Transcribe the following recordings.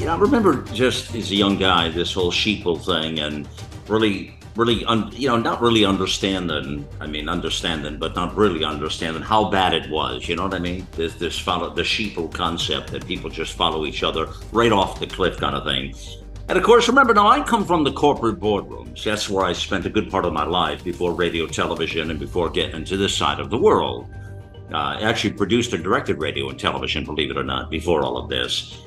You know, I remember just as a young guy, this whole sheeple thing, and really, really, un, you know, not really understanding. I mean, understanding, but not really understanding how bad it was. You know what I mean? This, this follow the sheeple concept that people just follow each other right off the cliff, kind of thing. And of course, remember now, I come from the corporate boardrooms. That's where I spent a good part of my life before radio, television, and before getting into this side of the world. Uh, actually produced and directed radio and television, believe it or not, before all of this.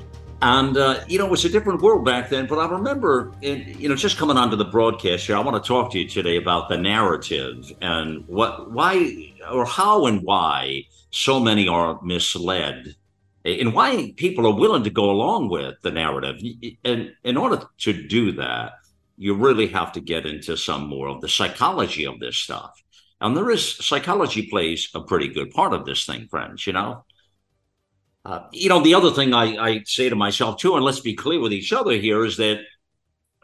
And, uh, you know, it was a different world back then. But I remember, in, you know, just coming onto the broadcast here, I want to talk to you today about the narrative and what, why, or how and why so many are misled and why people are willing to go along with the narrative. And in order to do that, you really have to get into some more of the psychology of this stuff. And there is psychology plays a pretty good part of this thing, friends, you know. Uh, you know, the other thing I, I say to myself too, and let's be clear with each other here, is that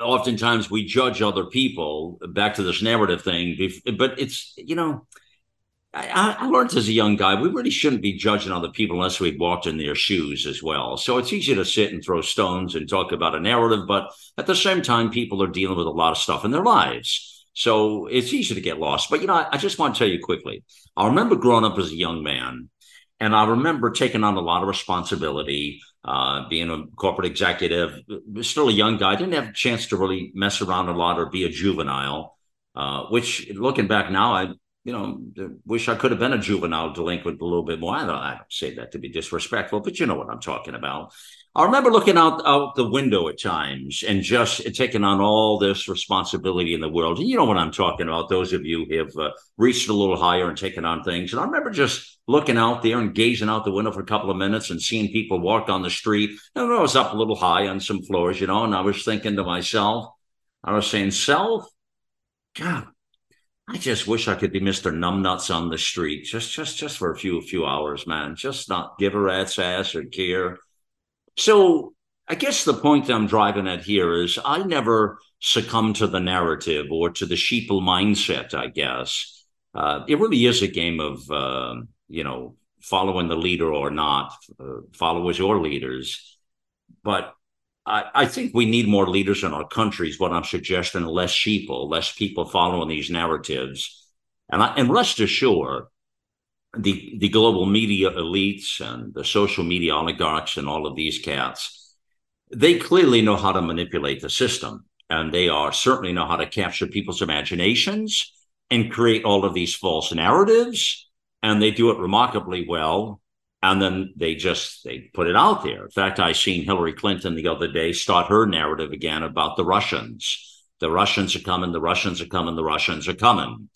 oftentimes we judge other people back to this narrative thing, but it's, you know, I, I, learned as a young guy, we really shouldn't be judging other people unless we've walked in their shoes as well. So it's easy to sit and throw stones and talk about a narrative, but at the same time, people are dealing with a lot of stuff in their lives. So it's easy to get lost. But, you know, I, I just want to tell you quickly I remember growing up as a young man and I remember taking on a lot of responsibility, uh, being a corporate executive, still a young guy, didn't have a chance to really mess around a lot or be a juvenile, uh, which looking back now, I, you know, wish I could have been a juvenile delinquent a little bit more. I don't, I don't say that to be disrespectful, but you know what I'm talking about. I remember looking out out the window at times and just taking on all this responsibility in the world. You know what I'm talking about. Those of you have uh, reached a little higher and taken on things. And I remember just looking out there and gazing out the window for a couple of minutes and seeing people walk on the street. And I was up a little high on some floors, you know, and I was thinking to myself, I was saying, self, God, I just wish I could be Mr. Numbnuts on the street, just just just for a few few hours, man. Just not give a rat's ass or care so I guess the point I'm driving at here is I never succumb to the narrative or to the sheeple mindset, I guess. Uh, it really is a game of, uh, you know, following the leader or not, uh, followers or leaders. But I, I, think we need more leaders in our countries. What I'm suggesting, less sheeple, less people following these narratives. And, I, and rest assured, the the global media elites and the social media oligarchs and all of these cats, they clearly know how to manipulate the system, and they are certainly know how to capture people's imaginations and create all of these false narratives, and they do it remarkably well. And then they just they put it out there. In fact, I seen Hillary Clinton the other day start her narrative again about the Russians. The Russians are coming. The Russians are coming. The Russians are coming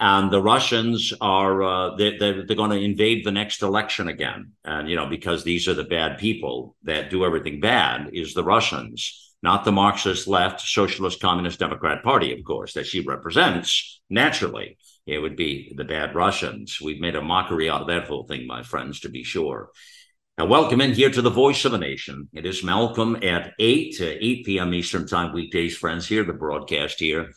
and the Russians are uh, they, they're, they're going to invade the next election again, and you know because these are the bad people that do everything bad is the Russians, not the Marxist left, socialist, communist, Democrat Party, of course, that she represents. Naturally, it would be the bad Russians. We've made a mockery out of that whole thing, my friends, to be sure. Now, welcome in here to the Voice of the Nation. It is Malcolm at 8 to 8 p.m. Eastern Time weekdays, friends, here, the broadcast here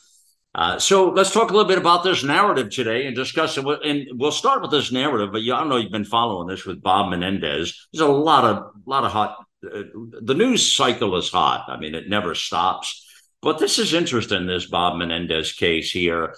uh, so let's talk a little bit about this narrative today and discuss it. And we'll start with this narrative. But I don't know you've been following this with Bob Menendez. There's a lot of lot of hot. Uh, the news cycle is hot. I mean, it never stops. But this is interesting. This Bob Menendez case here.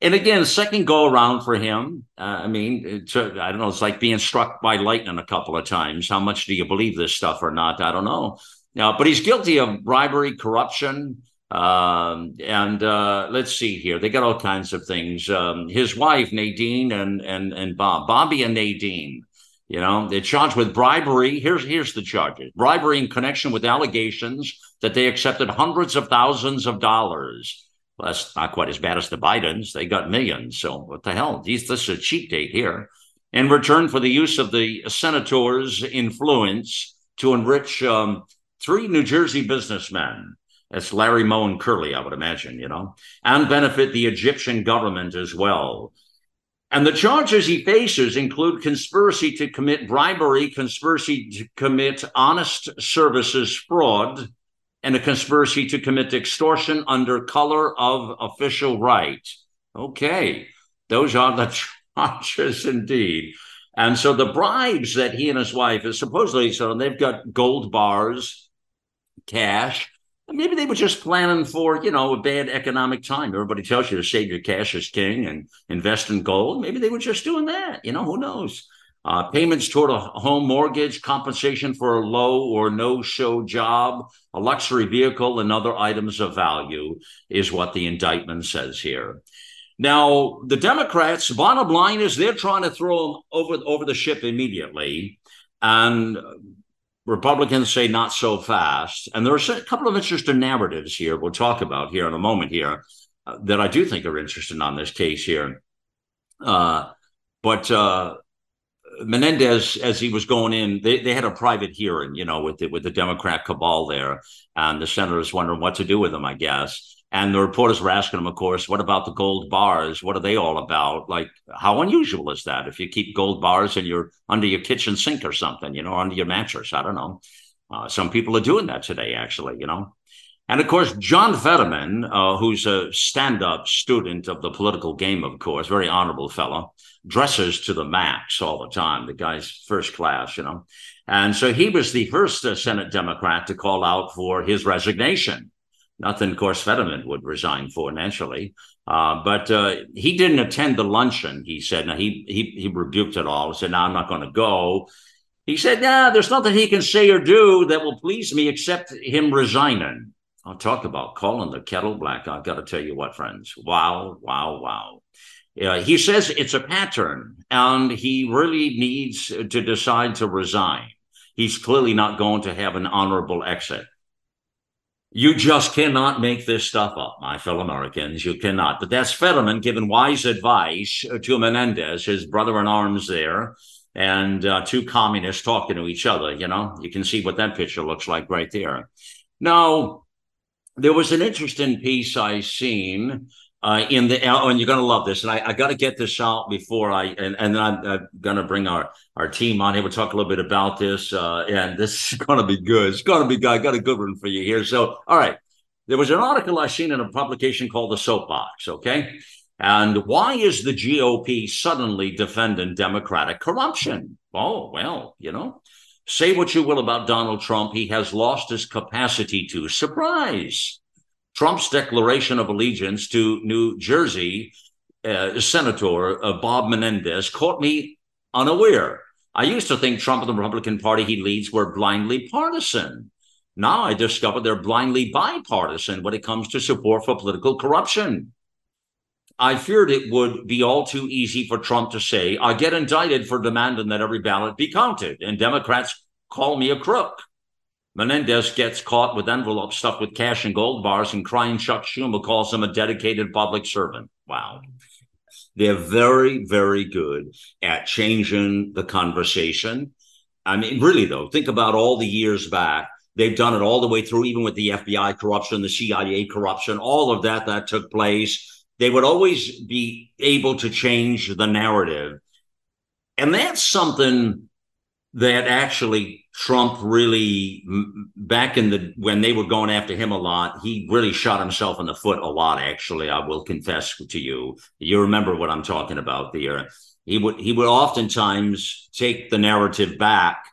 And again, second go around for him. Uh, I mean, I don't know. It's like being struck by lightning a couple of times. How much do you believe this stuff or not? I don't know. Now, but he's guilty of bribery, corruption, um, and uh, let's see here. They got all kinds of things. Um, his wife, Nadine, and and and Bob, Bobby and Nadine. You know, they're charged with bribery. Here's here's the charges: bribery in connection with allegations that they accepted hundreds of thousands of dollars. Well, that's not quite as bad as the Bidens. They got millions. So what the hell? These, this is a cheat date here. In return for the use of the senator's influence to enrich um, three New Jersey businessmen. That's Larry Moe and Curly, I would imagine, you know, and benefit the Egyptian government as well. And the charges he faces include conspiracy to commit bribery, conspiracy to commit honest services fraud, and a conspiracy to commit extortion under color of official right. Okay, those are the charges indeed. And so the bribes that he and his wife is supposedly so they've got gold bars, cash. Maybe they were just planning for, you know, a bad economic time. Everybody tells you to save your cash as king and invest in gold. Maybe they were just doing that. You know, who knows? Uh, payments toward a home mortgage, compensation for a low or no show job, a luxury vehicle, and other items of value is what the indictment says here. Now, the Democrats, bottom line is they're trying to throw them over, over the ship immediately. And Republicans say not so fast. And there's a couple of interesting narratives here we'll talk about here in a moment here uh, that I do think are interesting on this case here. Uh, but uh, Menendez, as he was going in, they, they had a private hearing, you know, with the, with the Democrat cabal there, and the senators wondering what to do with them, I guess. And the reporters were asking him, of course, what about the gold bars? What are they all about? Like, how unusual is that if you keep gold bars and you're under your kitchen sink or something, you know, under your mattress? I don't know. Uh, some people are doing that today, actually, you know. And of course, John Fetterman, uh, who's a stand up student of the political game, of course, very honorable fellow, dresses to the max all the time. The guy's first class, you know. And so he was the first uh, Senate Democrat to call out for his resignation Nothing, course, Fetterman would resign for naturally. Uh, but uh, he didn't attend the luncheon. He said, now he he he rebuked it all. Said, "No, I'm not going to go." He said, "Yeah, there's nothing he can say or do that will please me except him resigning." I'll talk about calling the kettle black. I've got to tell you what, friends. Wow, wow, wow. Uh, he says it's a pattern, and he really needs to decide to resign. He's clearly not going to have an honorable exit. You just cannot make this stuff up, my fellow Americans. You cannot. But that's Fetterman giving wise advice to Menendez, his brother in arms there, and uh, two communists talking to each other. You know, you can see what that picture looks like right there. Now, there was an interesting piece I seen uh, in the oh, and you're going to love this, and I, I got to get this out before I and and then I'm, I'm going to bring our our team on here. We'll talk a little bit about this, uh, and this is going to be good. It's going to be good. I got a good one for you here. So, all right, there was an article I seen in a publication called the Soapbox. Okay, and why is the GOP suddenly defending Democratic corruption? Oh well, you know. Say what you will about Donald Trump, he has lost his capacity to surprise. Trump's declaration of allegiance to New Jersey uh, Senator uh, Bob Menendez caught me unaware. I used to think Trump and the Republican Party he leads were blindly partisan. Now I discover they're blindly bipartisan when it comes to support for political corruption. I feared it would be all too easy for Trump to say, I get indicted for demanding that every ballot be counted, and Democrats call me a crook. Menendez gets caught with envelopes stuffed with cash and gold bars, and crying Chuck Schumer calls him a dedicated public servant. Wow. They're very, very good at changing the conversation. I mean, really, though, think about all the years back. They've done it all the way through, even with the FBI corruption, the CIA corruption, all of that that took place. They would always be able to change the narrative. And that's something that actually Trump really back in the when they were going after him a lot, he really shot himself in the foot a lot. Actually, I will confess to you. You remember what I'm talking about there. He would he would oftentimes take the narrative back,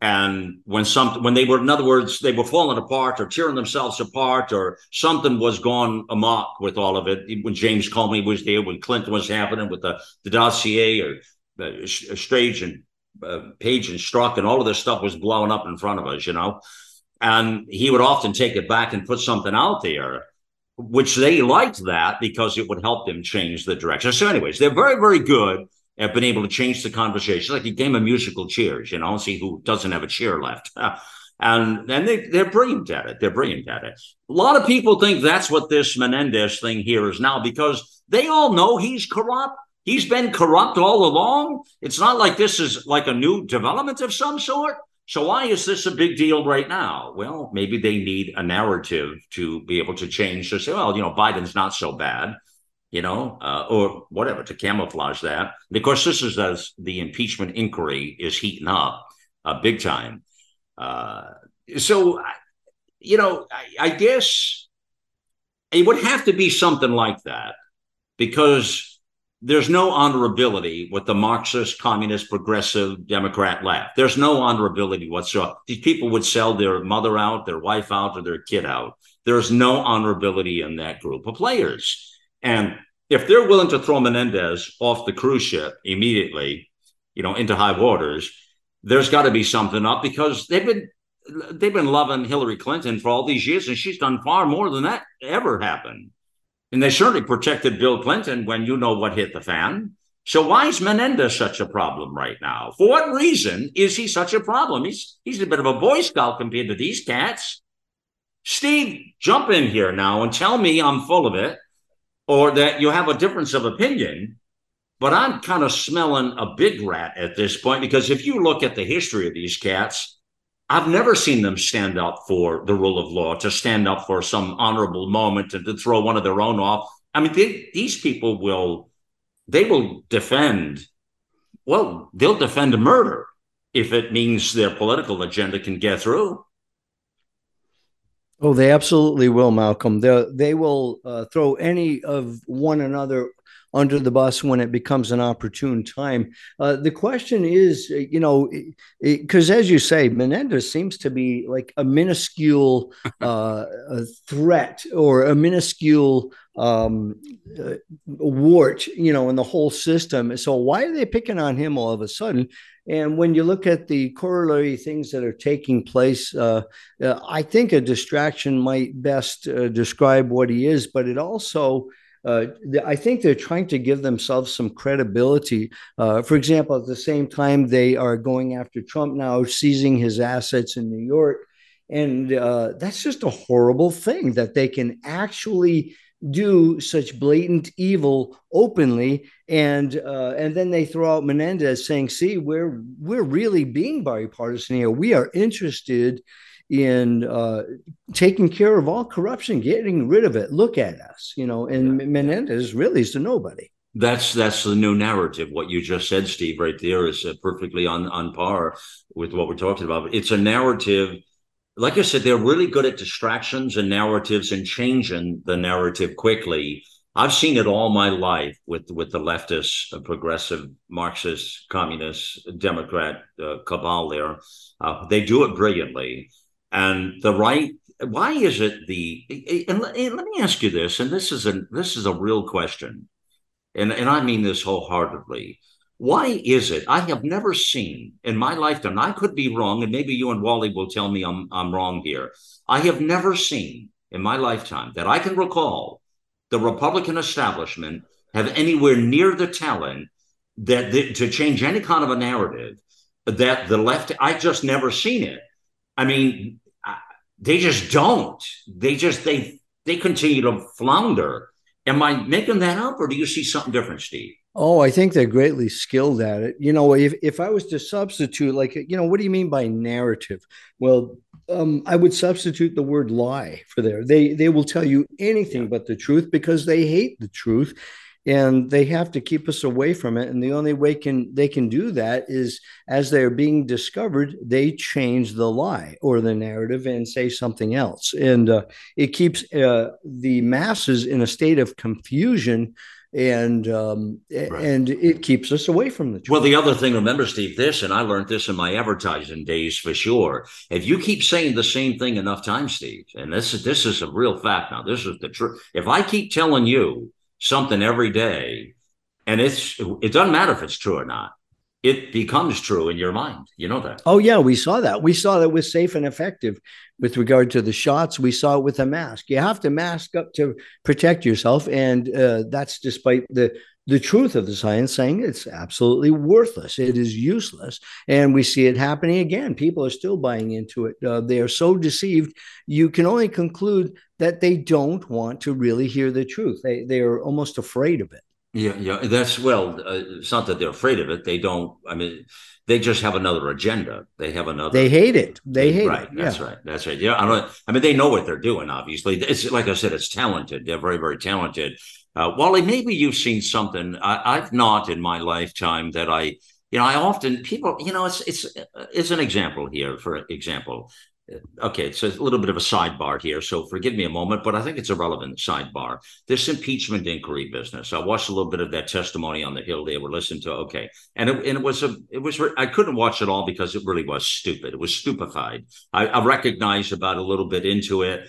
and when some when they were in other words they were falling apart or tearing themselves apart or something was gone amok with all of it. When James Comey was there, when Clinton was happening with the the dossier or uh, Strange and uh, Page and Strzok and all of this stuff was blowing up in front of us, you know. And he would often take it back and put something out there, which they liked that because it would help them change the direction. So, anyways, they're very, very good at being able to change the conversation, like a game of musical chairs, you know, see who doesn't have a chair left. and and they, they're brilliant at it. They're brilliant at it. A lot of people think that's what this Menendez thing here is now because they all know he's corrupt He's been corrupt all along. It's not like this is like a new development of some sort. So why is this a big deal right now? Well, maybe they need a narrative to be able to change to say, well, you know, Biden's not so bad, you know, uh, or whatever to camouflage that. Because this is as the impeachment inquiry is heating up uh, big time. Uh, so, you know, I, I guess it would have to be something like that because there's no honorability with the Marxist, communist, progressive, Democrat left. There's no honorability whatsoever. These people would sell their mother out, their wife out, or their kid out. There's no honorability in that group of players. And if they're willing to throw Menendez off the cruise ship immediately, you know, into high waters, there's got to be something up because they've been they've been loving Hillary Clinton for all these years, and she's done far more than that ever happened. And they certainly protected Bill Clinton when you know what hit the fan. So why is Menendez such a problem right now? For what reason is he such a problem? He's he's a bit of a boy scout compared to these cats. Steve, jump in here now and tell me I'm full of it, or that you have a difference of opinion. But I'm kind of smelling a big rat at this point because if you look at the history of these cats, I've never seen them stand up for the rule of law, to stand up for some honorable moment, and to throw one of their own off. I mean, they, these people will, they will defend, well, they'll defend murder if it means their political agenda can get through. Oh, they absolutely will, Malcolm. They they will uh, throw any of one another under the bus when it becomes an opportune time. Uh, the question is, you know, because as you say, Menendez seems to be like a minuscule uh, a threat or a minuscule um, uh, wart, you know, in the whole system. So why are they picking on him all of a sudden? And when you look at the corollary things that are taking place, uh, uh, I think a distraction might best uh, describe what he is, but it also uh, I think they're trying to give themselves some credibility. Uh, for example, at the same time, they are going after Trump now, seizing his assets in New York. And uh, that's just a horrible thing that they can actually do such blatant evil openly and uh, and then they throw out Menendez saying see we're we're really being bipartisan here we are interested in uh, taking care of all corruption, getting rid of it. Look at us, you know. And yeah. Menendez really is to nobody. That's that's the new narrative. What you just said, Steve, right there is uh, perfectly on on par with what we're talking about. It's a narrative. Like I said, they're really good at distractions and narratives and changing the narrative quickly. I've seen it all my life with with the leftist, uh, progressive, Marxist, communist, Democrat uh, cabal. There, uh, they do it brilliantly and the right why is it the and let, and let me ask you this and this is a this is a real question. And and i mean this wholeheartedly. Why is it i have never seen in my lifetime i could be wrong and maybe you and wally will tell me i'm i'm wrong here. I have never seen in my lifetime that i can recall the republican establishment have anywhere near the talent that, that to change any kind of a narrative that the left i just never seen it I mean, they just don't. They just they they continue to flounder. Am I making that up, or do you see something different, Steve? Oh, I think they're greatly skilled at it. You know, if if I was to substitute, like, you know, what do you mean by narrative? Well, um, I would substitute the word lie for there. They they will tell you anything yeah. but the truth because they hate the truth, and they have to keep us away from it and the only way can they can do that is as they're being discovered they change the lie or the narrative and say something else and uh, it keeps uh, the masses in a state of confusion and um, right. and it keeps us away from the truth. Well, the other thing, remember, Steve, this, and I learned this in my advertising days for sure. If you keep saying the same thing enough times, Steve, and this is this is a real fact now. This is the truth. If I keep telling you something every day, and it's it doesn't matter if it's true or not. It becomes true in your mind. You know that. Oh yeah, we saw that. We saw that was safe and effective with regard to the shots. We saw it with a mask. You have to mask up to protect yourself, and uh, that's despite the the truth of the science saying it's absolutely worthless. It is useless. And we see it happening again. People are still buying into it. Uh, they are so deceived. You can only conclude that they don't want to really hear the truth. They, they are almost afraid of it. Yeah, yeah, that's well. Uh, it's not that they're afraid of it. They don't. I mean, they just have another agenda. They have another. They hate it. They hate it. right, it. That's yeah. right. That's right. Yeah, I don't. I mean, they know what they're doing. Obviously, it's like I said. It's talented. They're very, very talented. Uh, Wally, maybe you've seen something I, I've not in my lifetime that I, you know, I often people, you know, it's it's it's an example here. For example, okay, it's a little bit of a sidebar here, so forgive me a moment, but I think it's a relevant sidebar. This impeachment inquiry business. I watched a little bit of that testimony on the Hill they were listening to. Okay, and it, and it was a it was I couldn't watch it all because it really was stupid. It was stupefied. I, I recognized about a little bit into it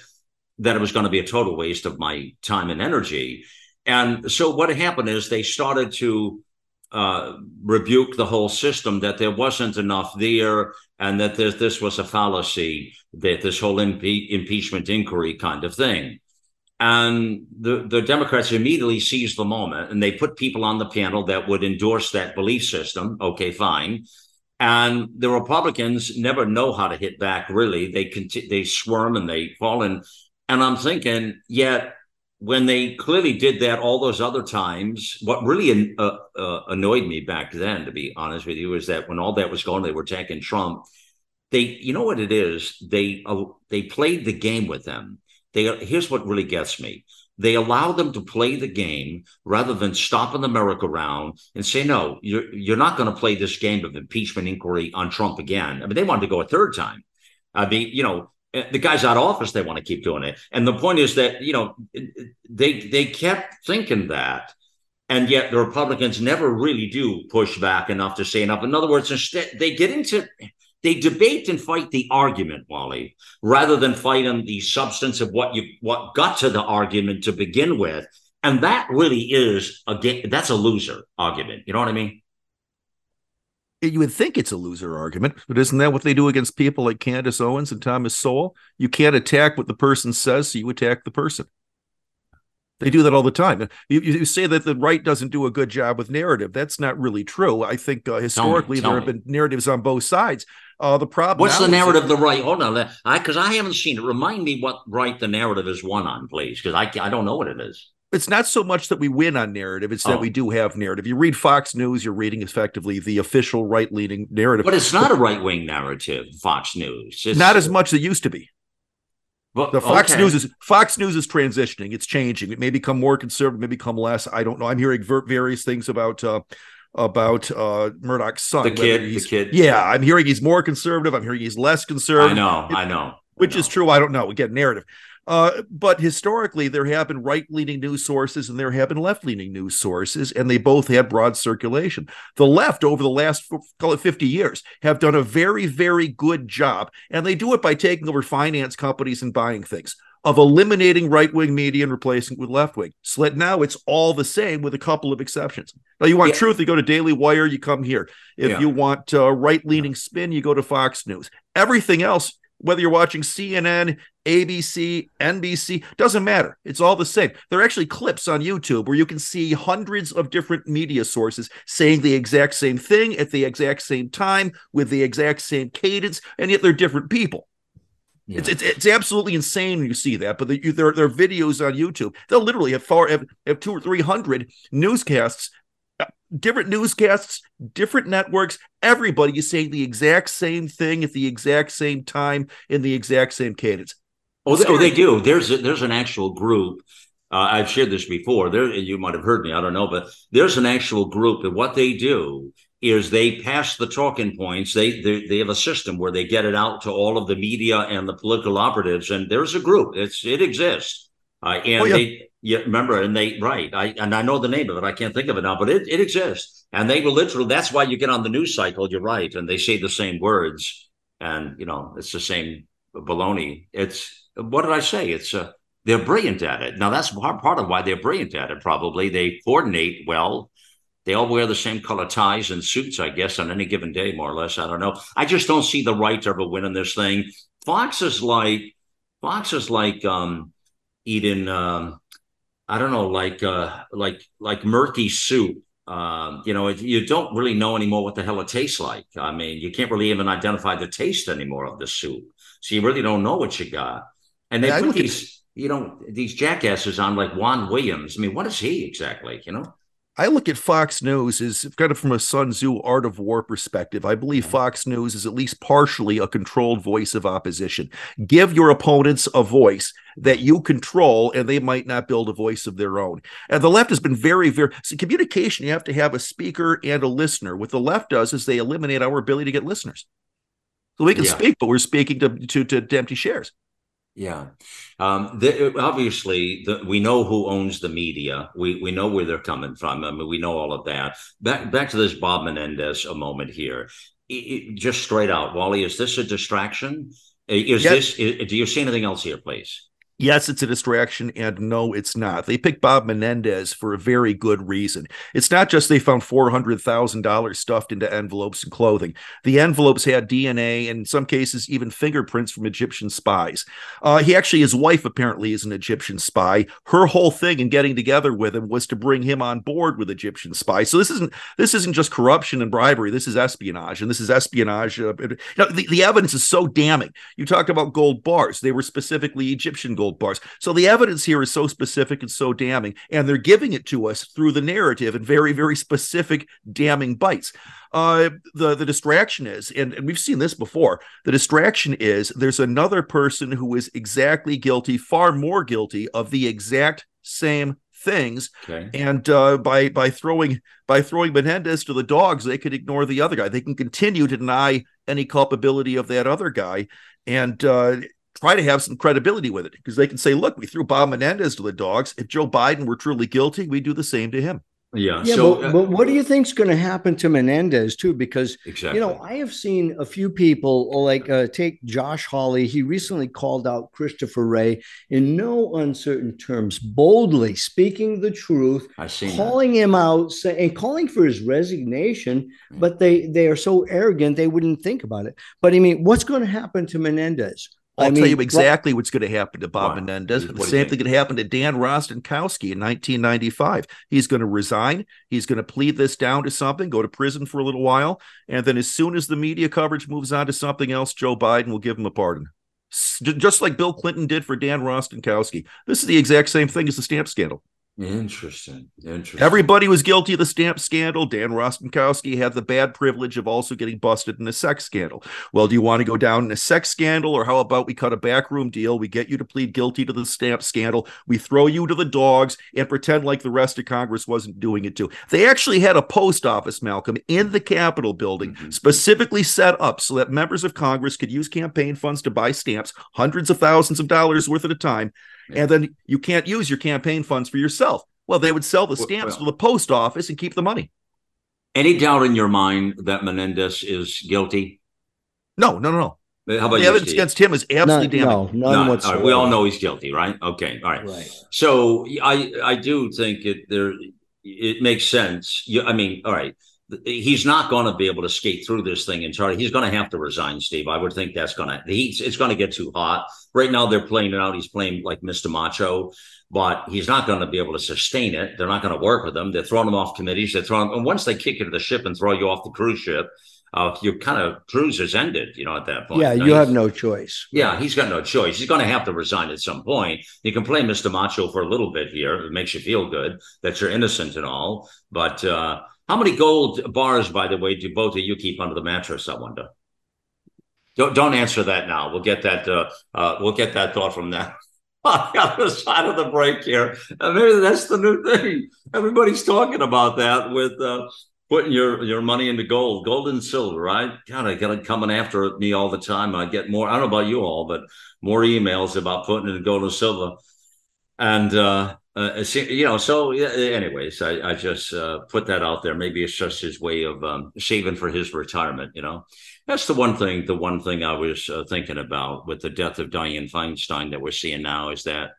that it was going to be a total waste of my time and energy. And so what happened is they started to uh, rebuke the whole system that there wasn't enough there and that this, this was a fallacy, that this whole impe- impeachment inquiry kind of thing. And the, the Democrats immediately seized the moment and they put people on the panel that would endorse that belief system. Okay, fine. And the Republicans never know how to hit back, really. They conti- they squirm and they fall in. And I'm thinking, yet when they clearly did that all those other times, what really uh, uh, annoyed me back then, to be honest with you, is that when all that was going, they were attacking Trump. They, you know what it is? They uh, they played the game with them. They here's what really gets me. They allow them to play the game rather than stopping the merry-go-round and say, no, you're you're not going to play this game of impeachment inquiry on Trump again. I mean, they wanted to go a third time. I mean, you know, the guy's out of office they want to keep doing it. And the point is that you know they they kept thinking that. And yet the republicans never really do push back enough to say enough. In other words instead they get into they debate and fight the argument wally rather than fight on the substance of what you what got to the argument to begin with. And that really is a that's a loser argument. You know what i mean you would think it's a loser argument, but isn't that what they do against people like Candace Owens and Thomas Sowell? You can't attack what the person says, so you attack the person. They do that all the time. You, you say that the right doesn't do a good job with narrative. That's not really true. I think uh, historically tell me, tell there have been narratives on both sides. Uh, the problem. What's the narrative? The right. Hold on, I because I haven't seen it. Remind me what right the narrative is won on, please, because I I don't know what it is it's not so much that we win on narrative; it's oh. that we do have narrative. You read Fox News, you're reading effectively the official right-leaning narrative. But it's not a right-wing narrative. Fox News, it's, not as much as it used to be. But, the Fox okay. News is Fox News is transitioning. It's changing. It may become more conservative, may become less. I don't know. I'm hearing various things about uh, about uh, Murdoch's son. The kid. The kid. Yeah, I'm hearing he's more conservative. I'm hearing he's less conservative. I know. It, I know. Which I know. is true. I don't know. Again, narrative. Uh, but historically, there have been right leaning news sources and there have been left leaning news sources, and they both had broad circulation. The left, over the last, call it 50 years, have done a very, very good job, and they do it by taking over finance companies and buying things. Of eliminating right wing media and replacing it with left wing. Slit now it's all the same with a couple of exceptions. Now, you want yeah. truth, you go to Daily Wire, you come here. If yeah. you want uh, right leaning spin, you go to Fox News. Everything else whether you're watching CNN, ABC, NBC, doesn't matter. It's all the same. There are actually clips on YouTube where you can see hundreds of different media sources saying the exact same thing at the exact same time with the exact same cadence, and yet they're different people. Yeah. It's, it's it's absolutely insane when you see that. But the, there, there are videos on YouTube. They'll literally have far have, have two or three hundred newscasts different newscasts, different networks. Everybody is saying the exact same thing at the exact same time in the exact same cadence. Oh, they, oh, they do. There's a, there's an actual group. Uh, I've shared this before. There, you might have heard me. I don't know, but there's an actual group, and what they do is they pass the talking points. They, they they have a system where they get it out to all of the media and the political operatives, and there's a group. It's it exists, uh, and oh, yeah. they yeah, remember, and they right. I and I know the name of it. I can't think of it now, but it, it exists. And they were literally. That's why you get on the news cycle. You're right, and they say the same words, and you know it's the same baloney. It's what did I say? It's uh, they're brilliant at it. Now that's part of why they're brilliant at it. Probably they coordinate well. They all wear the same color ties and suits, I guess, on any given day, more or less. I don't know. I just don't see the right ever winning this thing. Fox is like Fox is like um, eating. Um, I don't know, like uh, like like murky soup. Um, you know, you don't really know anymore what the hell it tastes like. I mean, you can't really even identify the taste anymore of the soup, so you really don't know what you got. And they yeah, put these, you know, these jackasses on like Juan Williams. I mean, what is he exactly? You know. I look at Fox News as kind of from a Sun Tzu art of war perspective. I believe mm-hmm. Fox News is at least partially a controlled voice of opposition. Give your opponents a voice that you control, and they might not build a voice of their own. And the left has been very, very so communication. You have to have a speaker and a listener. What the left does is they eliminate our ability to get listeners. So we can Yeah. speak, but we're speaking to, to to empty shares. Yeah, um, the, obviously the, we know who owns the media. We we know where they're coming from. I mean, we know all of that. Back back to this Bob Menendez a moment here. I- I- just straight out, Wally, is this a distraction? Is Yes. this? i do you see anything else here, please? Yes, it's a distraction, and no, it's not. They picked Bob Menendez for a very good reason. It's not just they found $400,000 stuffed into envelopes and clothing. The envelopes had DNA and in some cases even fingerprints from Egyptian spies. Uh, he actually, his wife apparently is an Egyptian spy. Her whole thing in getting together with him was to bring him on board with Egyptian spies. So this isn't this isn't just corruption and bribery. This is espionage, and this is espionage. Uh, the, the evidence is so damning. You talked about gold bars; they were specifically Egyptian gold bars. So the evidence here is so specific and so damning, and they're giving it to us through the narrative in very, very specific, damning bites. Uh, the the distraction is, and, and we've seen this before. The distraction is there's another person who is exactly guilty, far more guilty of the exact same things Okay. and uh, by by throwing by throwing Menendez to the dogs, they could ignore the other guy. They can continue to deny any culpability of that other guy and uh, try to have some credibility with it because they can say, "Look, we threw Bob Menendez to the dogs. If Joe Biden were truly guilty, we do the same to him." Yeah. Yeah, so but, uh, but what do you think's going to happen to Menendez too? Because exactly. you know, I have seen a few people like uh, take Josh Hawley. He recently called out Christopher Wray in no uncertain terms, boldly speaking the truth, I seen that. calling him out say, and calling for his resignation. But they they are so arrogant they wouldn't think about it. But I mean, what's going to happen to Menendez? I'll I tell you exactly what's going to happen to Bob Wow. Menendez. The same thing that happened to Dan Rostenkowski in 1995. He's going to resign. He's going to plead this down to something, go to prison for a little while, and then as soon as the media coverage moves on to something else, Joe Biden will give him a pardon. Just like Bill Clinton did for Dan Rostenkowski. This is the exact same thing as the stamp scandal. Interesting. Interesting. Everybody was guilty of the stamp scandal. Dan Rostenkowski had the bad privilege of also getting busted in a sex scandal. Well, do you want to go down in a sex scandal, or how about we cut a backroom deal? We get you to plead guilty to the stamp scandal. We throw you to the dogs and pretend like the rest of Congress wasn't doing it too. They actually had a post office, Malcolm, in the Capitol building, Mhm. specifically set up so that members of Congress could use campaign funds to buy stamps, hundreds of thousands of dollars worth at a time. And then you can't use your campaign funds for yourself. Well, they would sell the stamps well- to the post office and keep the money. Any doubt in your mind that Menendez is guilty? No, no, no, How about The evidence Steve? against him is absolutely None, damning. no, none None. Whatsoever. right, we all know he's guilty, right? Okay, all right. Right. So I I do think it there it makes sense. You, I mean, all right, he's not going to be able to skate through this thing entirely. He's going to have to resign, Steve. I would think that's going to he's it's going to get too hot. Right now, they're playing it out. He's playing like Mr. Macho, but he's not going to be able to sustain it. They're not going to work with him. They're throwing him off committees. They're throwing and once they kick you to the ship and throw you off the cruise ship, uh, your kind of cruise is ended. You know, at that point. Yeah, Now you have no choice. yeah, he's got no choice. He's going to have to resign at some point. You can play Mr. Macho for a little bit here. It makes you feel good that you're innocent and all. But uh, how many gold bars, by the way, do both of you keep under the mattress? I wonder. Don't don't answer that now. We'll get that. Uh, uh, we'll get that thought from that. On the other side of the break here, Uh, maybe that's the new thing. Everybody's talking about that with uh, putting your your money into gold, gold and silver, right? God, I got it coming after me all the time. I get more. I don't know about you all, but more emails about putting in gold and silver, and uh, uh, you know. So, anyways, I, I just uh, put that out there. Maybe it's just his way of um, saving for his retirement. You know, that's the one thing. The one thing I was uh, thinking about with the death of Diane Feinstein that we're seeing now is that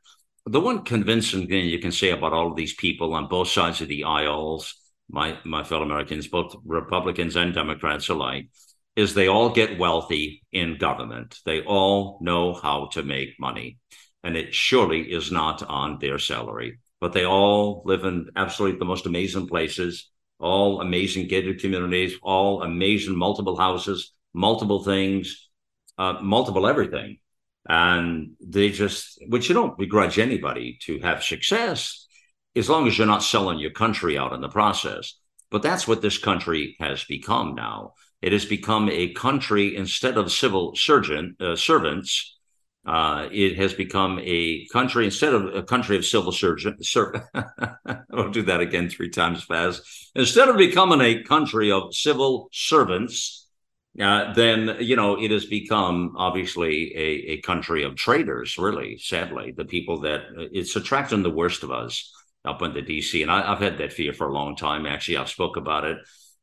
the one convincing thing you can say about all of these people on both sides of the aisles, my my fellow Americans, both Republicans and Democrats alike, is they all get wealthy in government. They all know how to make money, and it surely is not on their salary. But they all live in absolutely the most amazing places, all amazing gated communities, all amazing multiple houses, multiple things, uh, multiple everything and they just which you don't begrudge anybody to have success as long as you're not selling your country out in the process. But that's what this country has become now. It has become a country instead of civil surgeon uh, servants. Uh, it has become a country instead of a country of civil surgeon. Ser- I'll do that again three times fast. Instead of becoming a country of civil servants, uh, then you know it has become obviously a, a country of traitors. Really, sadly, the people that it's attracting the worst of us up into DC. And I, have had that fear for a long time. Actually, I've spoke about it.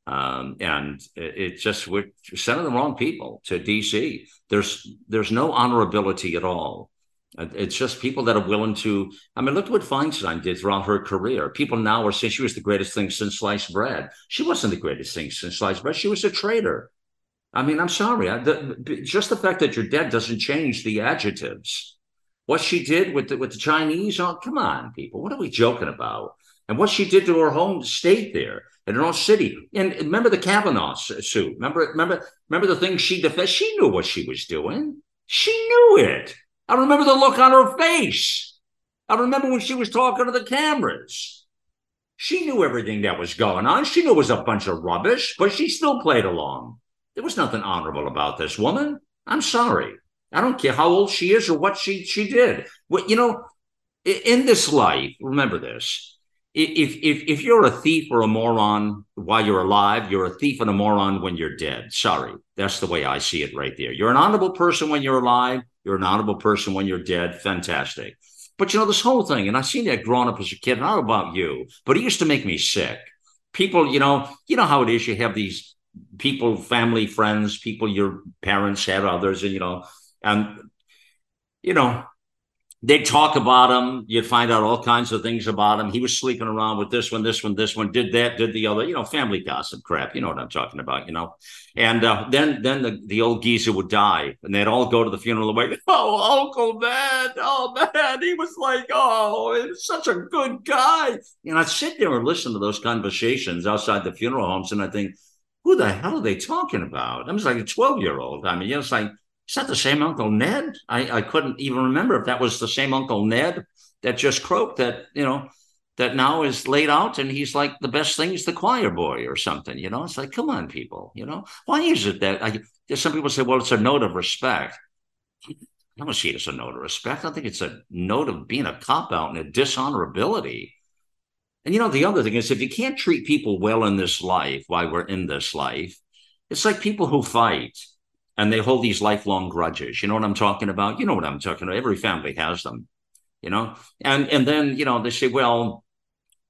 Um, and it's just we're sending the wrong people to DC. There's there's no honorability at all. It's just people that are willing to. I mean, look at what Feinstein did throughout her career. People now are saying she was the greatest thing since sliced bread. She wasn't the greatest thing since sliced bread. She was a traitor. I mean, I'm sorry. I, the, just the fact that you're dead doesn't change the adjectives. What she did with the, with the Chinese, oh, come on, people. What are we joking about? And what she did to her home state there in her own city. And remember the Kavanaugh suit. Remember, remember, remember the things she defended. She knew what she was doing. She knew it. I remember the look on her face. I remember when she was talking to the cameras. She knew everything that was going on. She knew it was a bunch of rubbish, but she still played along. There was nothing honorable about this woman. I'm sorry. I don't care how old she is or what she she did. What you know, in this life, remember this. If if if you're a thief or a moron while you're alive, you're a thief and a moron when you're dead. Sorry, that's the way I see it right there. You're an honorable person when you're alive. You're an honorable person when you're dead. Fantastic. But you know this whole thing, and I seen that growing up as a kid. Know about you, but it used to make me sick. People, you know, you know how it is. You have these people, family, friends, people your parents had, others, and you know, and you know they'd talk about him. You'd find out all kinds of things about him. He was sleeping around with this one this one this one did that did the other you know family gossip crap. You know what i'm talking about you know? And uh, then then the, the old geezer would die and they'd all go to the funeral like oh uncle man oh man he was like oh he was such a good guy. And i'd sit there and listen to those conversations outside the funeral homes and i think who the hell are they talking about? I was like a 12 year old i mean you know it's like is that the same Uncle Ned? I, I couldn't even remember if that was the same Uncle Ned that just croaked that, you know, that now is laid out and he's like the best thing is the choir boy or something, you know? It's like, come on, people, you know? Why is it that I, some people say, well, it's a note of respect. I don't see it as a note of respect. I think it's a note of being a cop out and a dishonorability. And you know, the other thing is if you can't treat people well in this life while we're in this life, it's like people who fight and they hold these lifelong grudges. You know what I'm talking about? You know what I'm talking about. Every family has them, you know. And and then you know they say, well,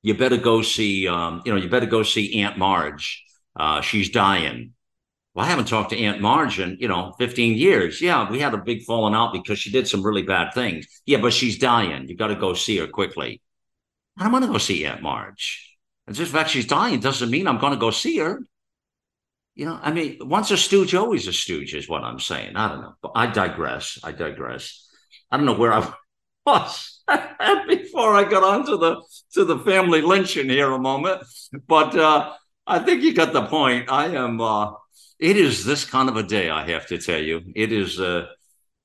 you better go see, um, you know, you better go see Aunt Marge. Uh, she's dying. Well, I haven't talked to Aunt Marge in you know 15 years. Yeah, we had a big falling out because she did some really bad things. Yeah, but she's dying. You got to go see her quickly. I don't want to go see Aunt Marge. And just the fact she's dying doesn't mean I'm going to go see her. You know, I mean, once a stooge, always a stooge, is what I'm saying. I don't know. But I digress. I digress. I don't know where I was before I got onto the to the family lynching here a moment, but uh, I think you got the point. I am. Uh, it is this kind of a day. I have to tell you, it is. Uh,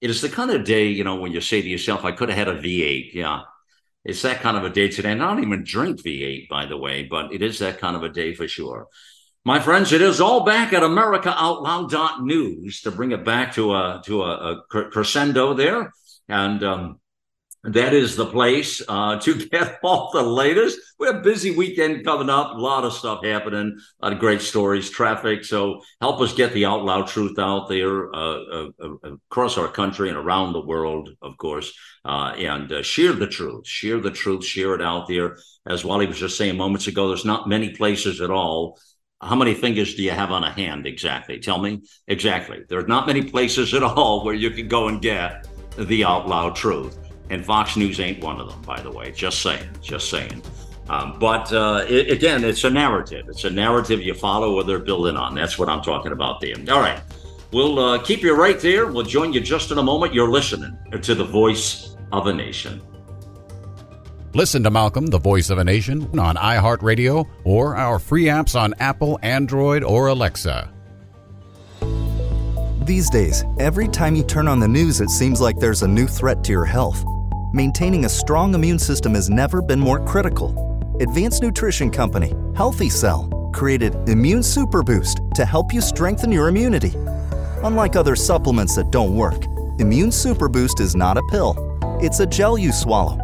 it is the kind of day you know when you say to yourself, "I could have had a V8." Yeah, it's that kind of a day today. And I don't even drink V8, by the way, but it is that kind of a day for sure. My friends, it is all back at AmericaOutloud.news to bring it back to a to a, a crescendo there, and um, that is the place uh, to get all the latest. We have a busy weekend coming up, a lot of stuff happening, a lot of great stories, traffic. So help us get the out loud truth out there uh, uh, uh across our country and around the world, of course, uh, and uh, share the truth, share the truth, share it out there. As Wally was just saying moments ago, there's not many places at all how many fingers do you have on a hand exactly? Tell me exactly. There's not many places at all where you can go and get the out loud truth. And Fox News ain't one of them, by the way. Just saying, just saying. Um, but uh, it, again, it's a narrative. It's a narrative you follow or they're building on. That's what I'm talking about there. All right. We'll uh, keep you right there. We'll join you just in a moment. You're listening to the voice of a nation. Listen to Malcolm, the voice of a nation, on iHeartRadio or our free apps on Apple, Android, or Alexa. These days, every time you turn on the news, it seems like there's a new threat to your health. maintaining a strong immune system has never been more critical. Advanced Nutrition Company, Healthy Cell, created Immune Super Boost to help you strengthen your immunity. Unlike other supplements that don't work, Immune Super Boost is not a pill. It's a gel you swallow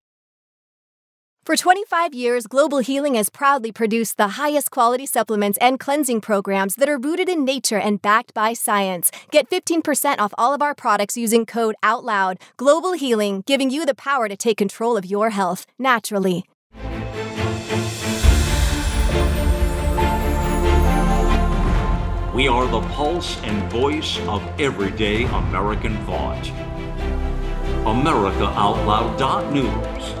For 25 years, Global Healing has proudly produced the highest quality supplements and cleansing programs that are rooted in nature and backed by science. Get 15% off all of our products using code OUTLOUD. Global Healing, giving you the power to take control of your health naturally. We are the pulse and voice of everyday American thought. AmericaOutloud.news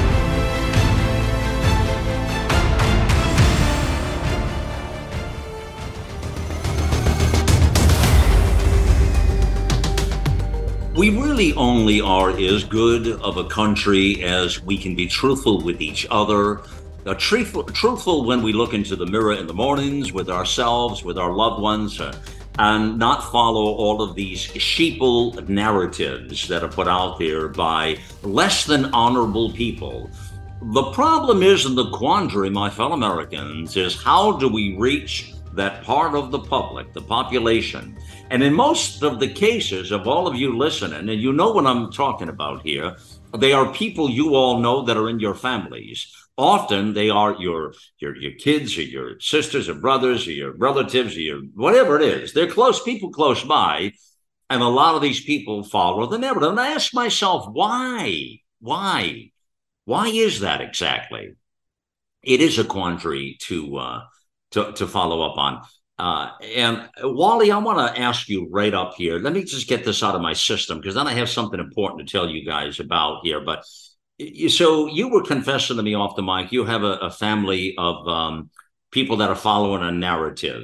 We really only are as good of a country as we can be truthful with each other, truthful, truthful when we look into the mirror in the mornings with ourselves, with our loved ones, uh, and not follow all of these sheeple narratives that are put out there by less than honorable people. The problem is, in the quandary, my fellow Americans, is how do we reach that part of the public, the population. And in most of the cases of all of you listening, and you know what I'm talking about here, they are people you all know that are in your families. Often they are your your your kids or your sisters or brothers or your relatives or your whatever it is. They're close people close by, and a lot of these people follow the narrative. And I ask myself, why? Why? Why is that exactly? It is a quandary to uh, to, to follow up on. Uh, and Wally, I want to ask you right up here. Let me just get this out of my system because then I have something important to tell you guys about here. But so you were confessing to me off the mic. You have a, a family of um, people that are following a narrative.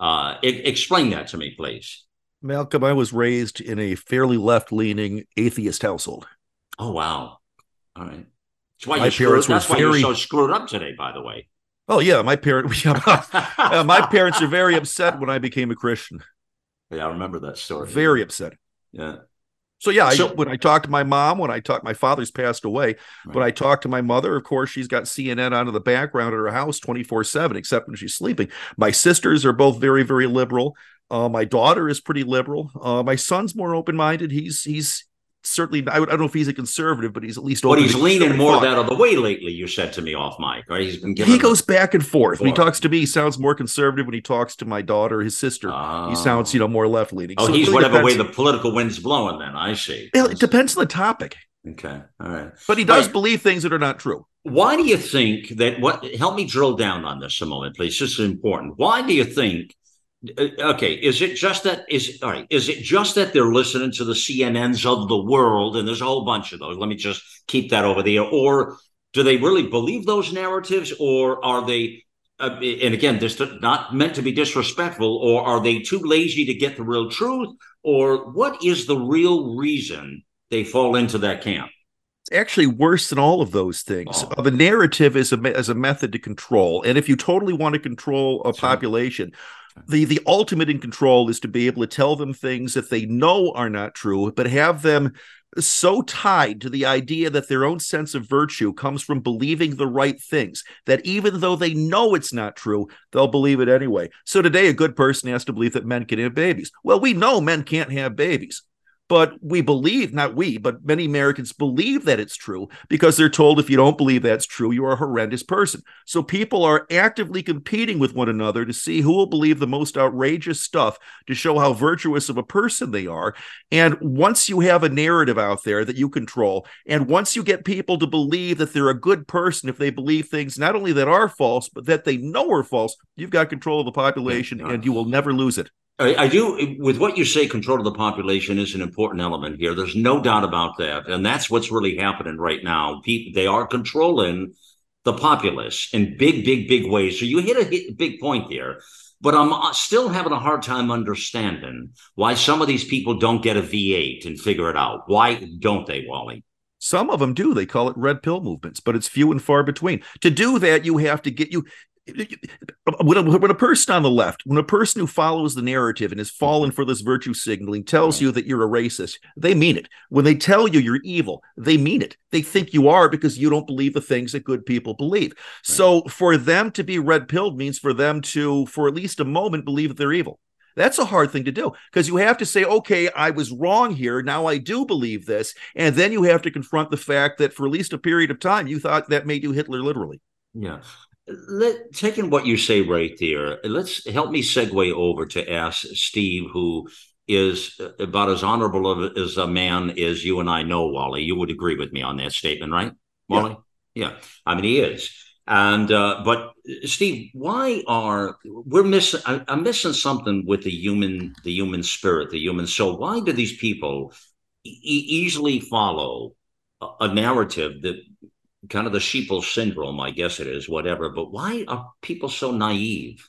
Uh, explain that to me, please. Malcolm, I was raised in a fairly left-leaning atheist household. Oh wow! All right. That's why, my parents screwed, that's why you're so screwed up today, by the way. Oh yeah, my parent, uh, my parents are very upset when I became a Christian. Yeah, I remember that story. Very upset. Yeah. So yeah, so, I, when I talk to my mom, when I talk, my father's passed away. Right. When I talk to my mother, of course, she's got CNN on in the background at her house twenty four seven, except when she's sleeping. My sisters are both very, very liberal. Uh, my daughter is pretty liberal. Uh, my son's more open minded. He's he's certainly I, I, don't know if he's a conservative, but he's at least. But he's leaning more that other way lately. You said to me off mic, right? He's been He goes back and forth. When he talks to me, he sounds more conservative. When he talks to my daughter, his sister, oh. he sounds ah. you know more left leaning. Oh, so he's really whatever depends. way the political wind's blowing. Then I see. It depends on the topic. Okay, all right. But he does right. believe things that are not true. Why do you think that? What help me drill down on this a moment, please. This is important. Why do you think okay is it just that is all right is it just that they're listening to the cnn's of the world and there's a whole bunch of those let me just keep that over there or do they really believe those narratives or are they uh, and again this not meant to be disrespectful or are they too lazy to get the real truth or what is the real reason they fall into that camp it's actually worse than all of those things. Oh. Uh, the narrative is a as a method to control, and if you totally want to control a Sure. population, the the ultimate in control is to be able to tell them things that they know are not true, but have them so tied to the idea that their own sense of virtue comes from believing the right things that even though they know it's not true, they'll believe it anyway. So today, a good person has to believe that men can have babies. Well, we know men can't have babies. But we believe, not we, but many Americans believe that it's true because they're told if you don't believe that's true, you're a horrendous person. So people are actively competing with one another to see who will believe the most outrageous stuff to show how virtuous of a person they are. And once you have a narrative out there that you control, and once you get people to believe that they're a good person if they believe things not only that are false, but that they know are false, you've got control of the population and you will never lose it. I, do, with what you say, control of the population is an important element here. There's no doubt about that. And that's what's really happening right now. People, they are controlling the populace in big, big, big ways. So you hit a hit, big point there. But I'm uh, still having a hard time understanding why some of these people don't get a V8 and figure it out. Why don't they, Wally? Some of them do. They call it red pill movements, but it's few and far between. To do that, you have to get you. When a, when a person on the left, when a person who follows the narrative and has fallen for this virtue signaling tells you that you're a racist, they mean it. When they tell you you're evil, they mean it. They think you are because you don't believe the things that good people believe. So for them to be red pilled means for them to, for at least a moment, believe that they're evil. That's a hard thing to do because you have to say, okay, I was wrong here. Now I do believe this. And then you have to confront the fact that for at least a period of time, you thought that made you Hitler literally. Yeah. Let, taking what you say right there, let's help me segue over to ask Steve, who is about as honorable of, as a man as you and I know, Wally. You would agree with me on that statement, right, Wally? Yeah, yeah. I mean, he is. And uh, but Steve, why are we're missing? I, I'm missing something with the human, the human spirit, the human soul. Why do these people e- easily follow a narrative that kind of the sheeple syndrome, I guess it is, whatever. But why are people so naive?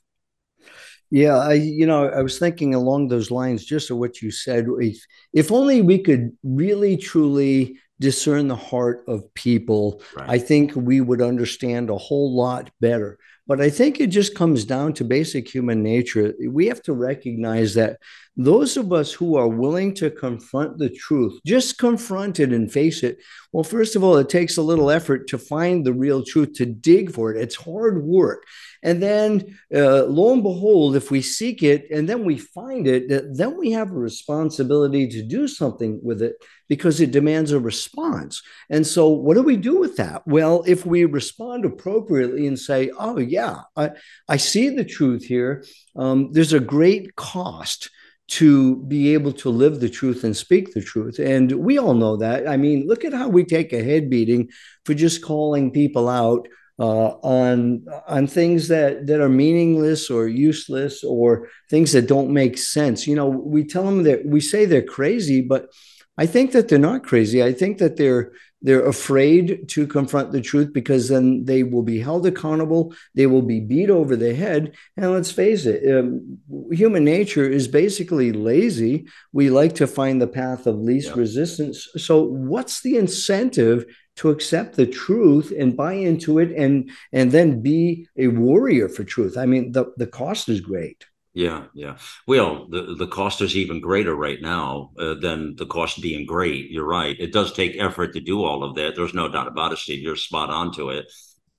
Yeah, I you know I was thinking along those lines just of what you said. If if only we could really truly discern the heart of people, Right. I think we would understand a whole lot better. But I think it just comes down to basic human nature. We have to recognize that those of us who are willing to confront the truth, just confront it and face it. Well, first of all, it takes a little effort to find the real truth, to dig for it. It's hard work. And then, uh, lo and behold, if we seek it and then we find it, th- then we have a responsibility to do something with it because it demands a response. And so, what do we do with that? Well, if we respond appropriately and say, "Oh yeah, I, I see the truth here," um, there's a great cost to be able to live the truth and speak the truth. And we all know that. I mean, look at how we take a head beating for just calling people out uh, on on things that that are meaningless or useless or things that don't make sense. You know, we tell them that we say they're crazy, but I think that they're not crazy. I think that they're they're afraid to confront the truth because then they will be held accountable. They will be beat over the head. And let's face it, um, human nature is basically lazy. We like to find the path of least Yeah. resistance. So, what's the incentive to accept the truth and buy into it, and and then be a warrior for truth? I mean, the the cost is great. Yeah, yeah. Well, the the cost is even greater right now uh, than the cost being great. You're right. It does take effort to do all of that. There's no doubt about it, Steve. You're spot on to it.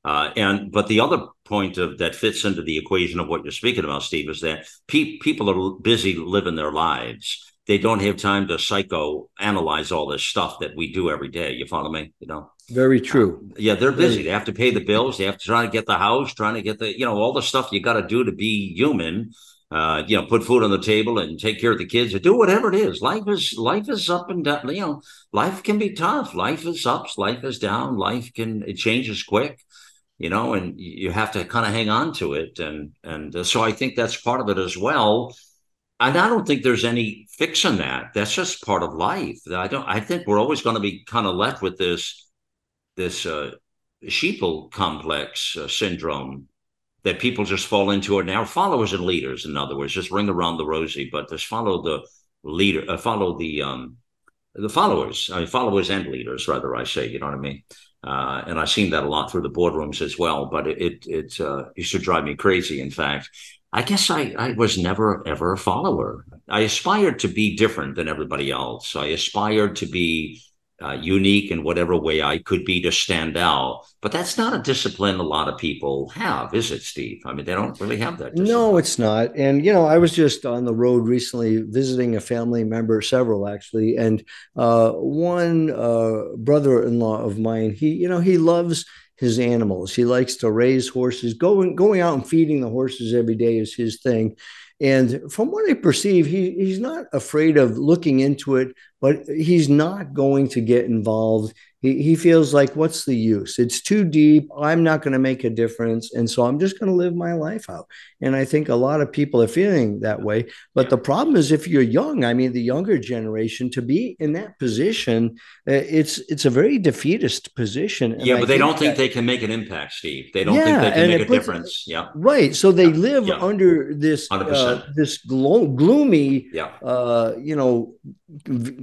Uh, and but the other point of that fits into the equation of what you're speaking about, Steve, is that pe- people are busy living their lives. They don't have time to psycho analyze all this stuff that we do every day. You follow me? You know. Very true. Yeah, they're busy. They have to pay the bills. They have to try to get the house, trying to get the, you know, all the stuff you got to do to be human. Uh, you know, put food on the table and take care of the kids or do whatever it is. Life is life is up and down. You know, life can be tough. Life is ups. Life is down. Life can it changes quick. You know, and you have to kind of hang on to it. And and uh, so I think that's part of it as well. And I don't think there's any fixing that. That's just part of life. I don't. I think we're always going to be kind of left with this this uh, sheeple complex uh, syndrome that people just fall into it now. Followers and leaders, in other words, just ring around the rosy, but just follow the leader, uh, follow the um, the followers, I mean, followers and leaders, rather, I say, you know what I mean? Uh, and I've seen that a lot through the boardrooms as well, but it, it, it uh, used to drive me crazy, in fact. I guess I, I was never, ever a follower. I aspired to be different than everybody else. I aspired to be uh, unique in whatever way I could be to stand out. But that's not a discipline a lot of people have, is it, Steve? I mean, they don't really have that. Discipline. No, it's not. And, you know, I was just on the road recently visiting a family member, several actually. And uh, one uh, brother in law of mine, he, you know, he loves his animals. He likes to raise horses. Going going out and feeding the horses every day is his thing. And from what I perceive, he, he's not afraid of looking into it, but he's not going to get involved he, he feels like, what's the use? It's too deep. I'm not going to make a difference. And so I'm just going to live my life out. And I think a lot of people are feeling that way. But the problem is if you're young, I mean, the younger generation, to be in that position, uh, it's it's a very defeatist position. And yeah, but I they don't think that, they can make an impact, Steve. They don't yeah, think they can make a puts, difference. Yeah. Right. So they yeah. live yeah. under this uh, this glo- gloomy, yeah. uh, you know,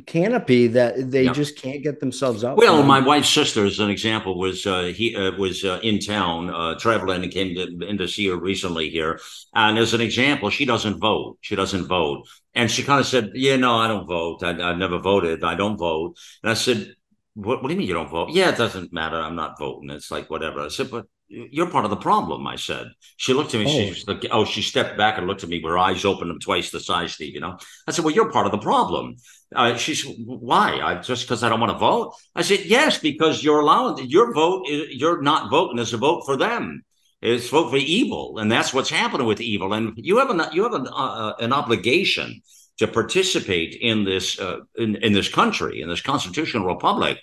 canopy that they just can't get themselves out. Well, my wife's sister, as an example, was uh, he uh, was uh, in town uh, traveling and came to, in to see her recently here. And as an example, she doesn't vote. She doesn't vote, and she kind of said, "Yeah, no, I don't vote. I, have never voted. I don't vote." And I said, what, what do you mean you don't vote? Yeah, it doesn't matter. I'm not voting. It's like whatever. I said, but you're part of the problem. I said. She looked at me. Oh. She's like, oh, she stepped back and looked at me with her eyes open and twice the size, Steve. You know. I said, well, you're part of the problem. Uh, she said, why? I just because I don't want to vote. I said, yes, because you're allowing your vote. You're not voting as a vote for them. It's vote for evil, and that's what's happening with evil. And you have an you have an, uh, an obligation to participate in this uh, in, in this country in this constitutional republic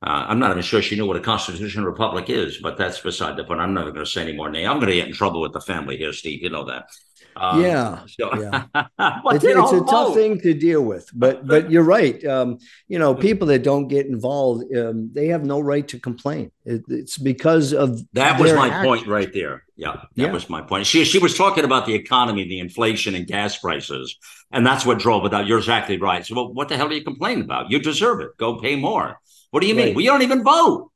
uh, I'm not even sure she knew what a constitutional republic is, but that's beside the point. I'm not going to say any more name. I'm going to get in trouble with the family here, Steve. You know that. Um, yeah, so, yeah. it's, it's a tough thing to deal with, but but you're right. Um, you know, people that don't get involved, um, they have no right to complain. It, it's because of that was my point right there. Yeah, that yeah. was my point. She she was talking about the economy, the inflation, and gas prices, and that's what drove it out. You're exactly right. So, well, what the hell are you complaining about? You deserve it. Go pay more. What do you right. mean? We don't even vote.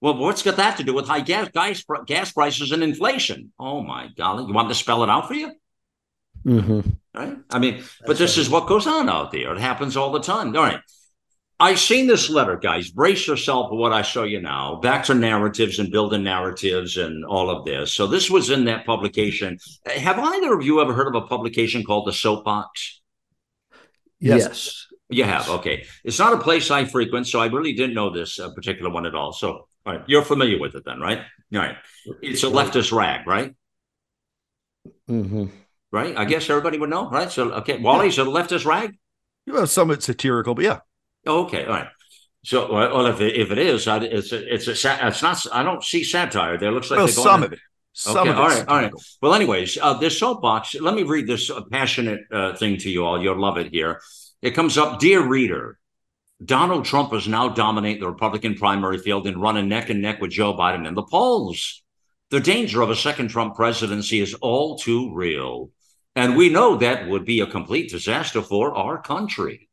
Well, what's got that to do with high gas, gas gas prices and inflation? Oh my golly! You want me to spell it out for you? Mm-hmm. Right? I mean, That's but this right. is what goes on out there. It happens all the time. All right. I've seen this letter, guys. Brace yourself for what I show you now. Back to narratives and building narratives and all of this. So this was in that publication. Have either of you ever heard of a publication called the Soapbox? Yes. yes. You have okay. It's not a place I frequent, so I really didn't know this uh, particular one at all. So, all right, you're familiar with it then, right? All right, it's a leftist rag, right? Mm-hmm. Right. I guess everybody would know, right? So, okay, Wally's yeah. a leftist rag. Well, somewhat satirical, but yeah. Okay. All right. So, well, if it, if it is, it's a, it's a, it's not. I don't see satire there. It looks like well, some of it. Some okay, all right, all right. Well, anyways, uh, this soapbox. Let me read this uh, passionate uh, thing to you all. You'll love it here. It comes up, dear reader. Donald Trump is now dominating the Republican primary field and running neck and neck with Joe Biden in the polls. The danger of a second Trump presidency is all too real. And we know that would be a complete disaster for our country.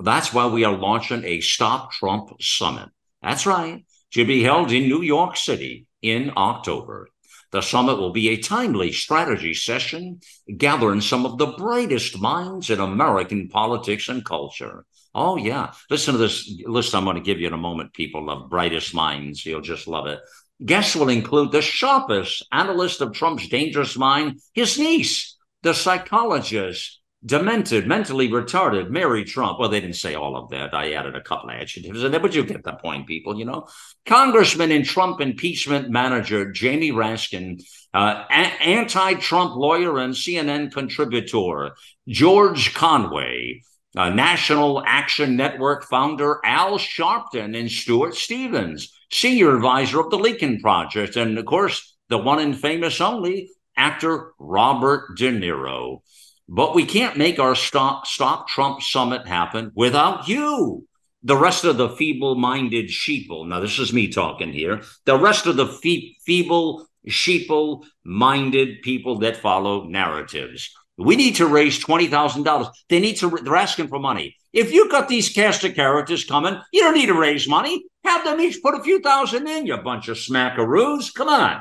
That's why we are launching a Stop Trump Summit. That's right, to be held in New York City in October. The summit will be a timely strategy session gathering some of the brightest minds in American politics and culture. Oh, yeah. Listen to this list I'm going to give you in a moment, people of brightest minds. You'll just love it. Guests will include the sharpest analyst of Trump's dangerous mind, his niece, the psychologist, demented, mentally retarded, Mary Trump. Well, they didn't say all of that. I added a couple of adjectives in there, but you get the point, people, you know. Congressman and Trump impeachment manager Jamie Raskin, uh, a- anti Trump lawyer and CNN contributor George Conway, uh, National Action Network founder Al Sharpton, and Stuart Stevens, senior advisor of the Lincoln Project, and of course, the one and famous only actor Robert De Niro. But we can't make our Stop, Stop Trump Summit happen without you. The rest of the feeble minded sheeple, now this is me talking here, the rest of the fe- feeble, sheeple minded people that follow narratives. We need to raise twenty thousand dollars. They need to. They're asking for money. If you've got these cast of characters coming, you don't need to raise money. Have them each put a few thousand in. You bunch of smackaroos. Come on.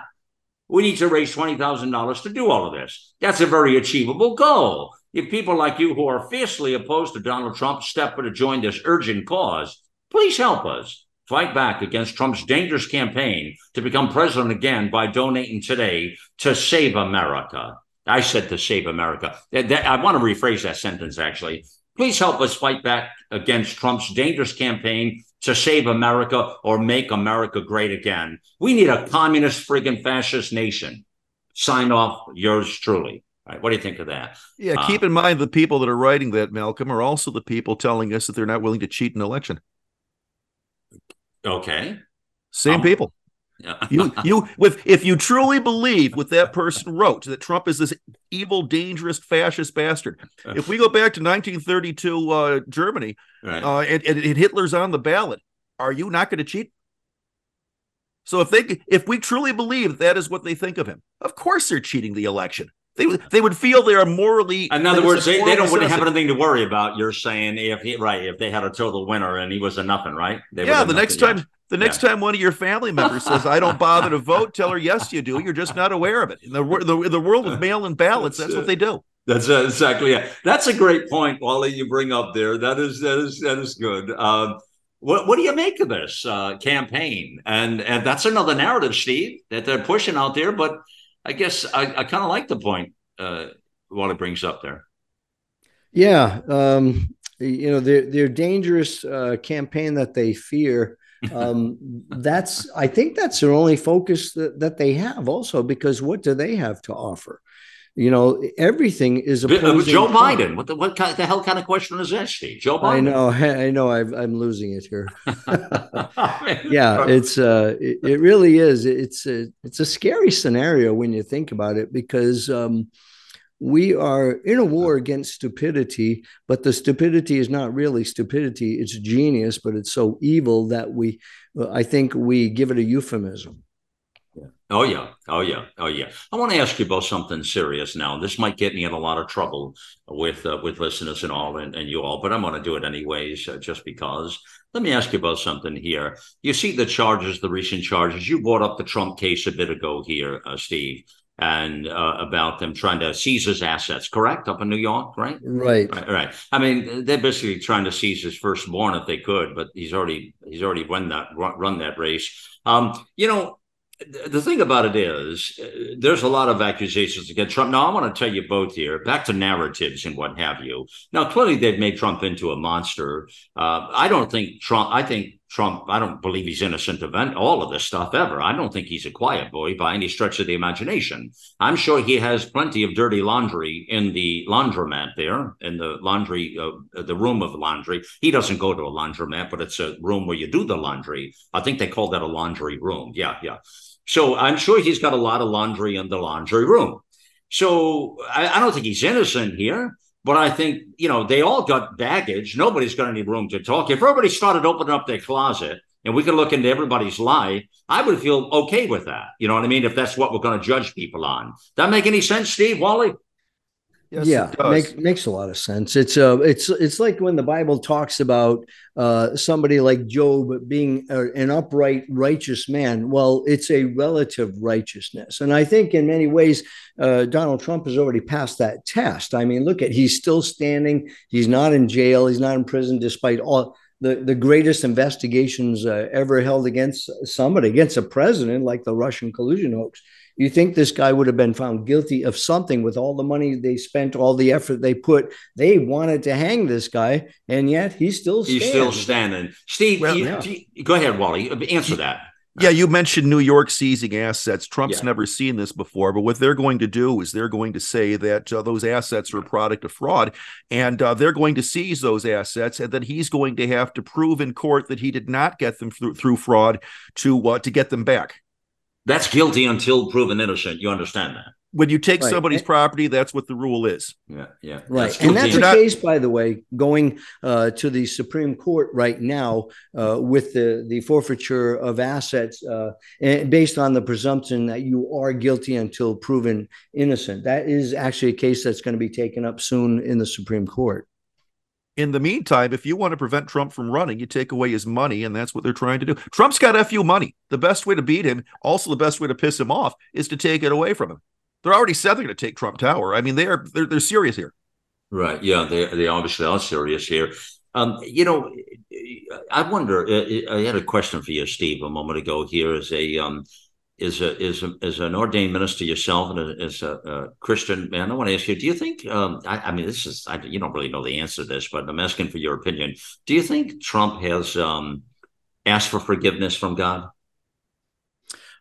We need to raise twenty thousand dollars to do all of this. That's a very achievable goal. If people like you who are fiercely opposed to Donald Trump step to join this urgent cause, please help us fight back against Trump's dangerous campaign to become president again by donating today to Save America. I said to save America. I want to rephrase that sentence actually. Please help us fight back against Trump's dangerous campaign to save America or make America great again. We need a communist, friggin' fascist nation. Sign off, yours truly. All right, what do you think of that? Yeah, uh, keep in mind the people that are writing that, Malcolm, are also the people telling us that they're not willing to cheat an election. Okay. Same um, people. You you with if you truly believe what that person wrote that Trump is this evil, dangerous, fascist bastard. If we go back to 1932 uh, Germany, right. uh, and, and, and Hitler's on the ballot, are you not going to cheat? So if they if we truly believe that is what they think of him, of course they're cheating the election. They they would feel they are morally. In other words, they, they don't wouldn't have anything to worry about. You're saying if he right if they had a total winner and he was a nothing, right? They yeah, the next time. Yet. The next yeah. time one of your family members says, "I don't bother to vote," tell her, "Yes, you do. You're just not aware of it." In the the, the world of mail-in ballots, that's, that's what they do. That's uh, exactly it. That's a great point, Wally. You bring up there. That is that is that is good. Um, what what do you make of this uh, campaign? And and that's another narrative, Steve, that they're pushing out there. But I guess I, I kind of like the point uh, Wally brings up there. Yeah, um, you know, their their dangerous uh, campaign that they fear um, that's I think that's their only focus that, that they have also because what do they have to offer? You know, everything is opposing Joe Trump. Biden. What the what kind, the hell kind of question is that, Steve? Joe Biden. I know, I know. i am losing it here. yeah, it's uh, it, it, really is. It's a it's a scary scenario when you think about it because um, we are in a war against stupidity, but the stupidity is not really stupidity. It's genius, but it's so evil that we, I think we give it a euphemism. Yeah. Oh yeah, oh yeah, oh yeah. I want to ask you about something serious now. This might get me in a lot of trouble with uh, with listeners and all, and, and you all, but I'm going to do it anyways, uh, just because. Let me ask you about something here. You see the charges, the recent charges. You brought up the Trump case a bit ago here, uh, Steve and uh, about them trying to seize his assets, correct? Up in New York, right? Right. Right. right. I mean, they're basically trying to seize his firstborn if they could, but he's already he's already run that run that race. Um, you know, the thing about it is, uh, there's a lot of accusations against Trump. Now, I want to tell you both here, back to narratives and what have you. Now, clearly, they've made Trump into a monster. Uh, I don't think Trump. I think Trump, I don't believe he's innocent of all of this stuff ever. I don't think he's a quiet boy by any stretch of the imagination. I'm sure he has plenty of dirty laundry in the laundromat there, in the laundry, uh, the room of laundry. He doesn't go to a laundromat, but it's a room where you do the laundry. I think they call that a laundry room. Yeah, yeah. So I'm sure he's got a lot of laundry in the laundry room. So I, I don't think he's innocent here. But I think, you know, they all got baggage. Nobody's got any room to talk. If everybody started opening up their closet and we could look into everybody's life, I would feel okay with that. You know what I mean? If that's what we're going to judge people on. That make any sense, Steve Wally? Yes, yeah, make, makes a lot of sense. It's uh, it's it's like when the Bible talks about uh, somebody like Job being a, an upright, righteous man. Well, it's a relative righteousness, and I think in many ways uh, Donald Trump has already passed that test. I mean, look at he's still standing. He's not in jail. He's not in prison, despite all the, the greatest investigations uh, ever held against somebody, against a president, like the Russian collusion hoax. You think this guy would have been found guilty of something with all the money they spent, all the effort they put? They wanted to hang this guy, and yet he's still standing. he's still standing. Steve, well, you, yeah. you, go ahead, Wally. Answer that. Yeah, you mentioned New York seizing assets. Trump's yeah. never seen this before, but what they're going to do is they're going to say that uh, those assets are a product of fraud, and uh, they're going to seize those assets, and then he's going to have to prove in court that he did not get them through, through fraud to uh, to get them back. That's guilty until proven innocent. You understand that? when you take Right. somebody's And- property, that's what the rule is. Yeah, yeah. Right. and that's You're not- case, by the way, going uh, to the Supreme Court right now uh, with the, the forfeiture of assets uh, and based on the presumption that you are guilty until proven innocent. That is actually a case that's going to be taken up soon in the Supreme Court. In the meantime, if you want to prevent Trump from running, you take away his money, and that's what they're trying to do. Trump's got FU money. The best way to beat him, also the best way to piss him off, is to take it away from him. They're already said they're going to take Trump Tower. I mean, they are they're, they're serious here. Right. Yeah. They they obviously are serious here. Um, you know, I wonder. I had a question for you, Steve, a moment ago. Here as a um, is a is a, as an ordained minister yourself and a, as a, a Christian man. I want to ask you: Do you think? Um, I, I mean, this is I, you don't really know the answer to this, but I'm asking for your opinion. Do you think Trump has um, asked for forgiveness from God?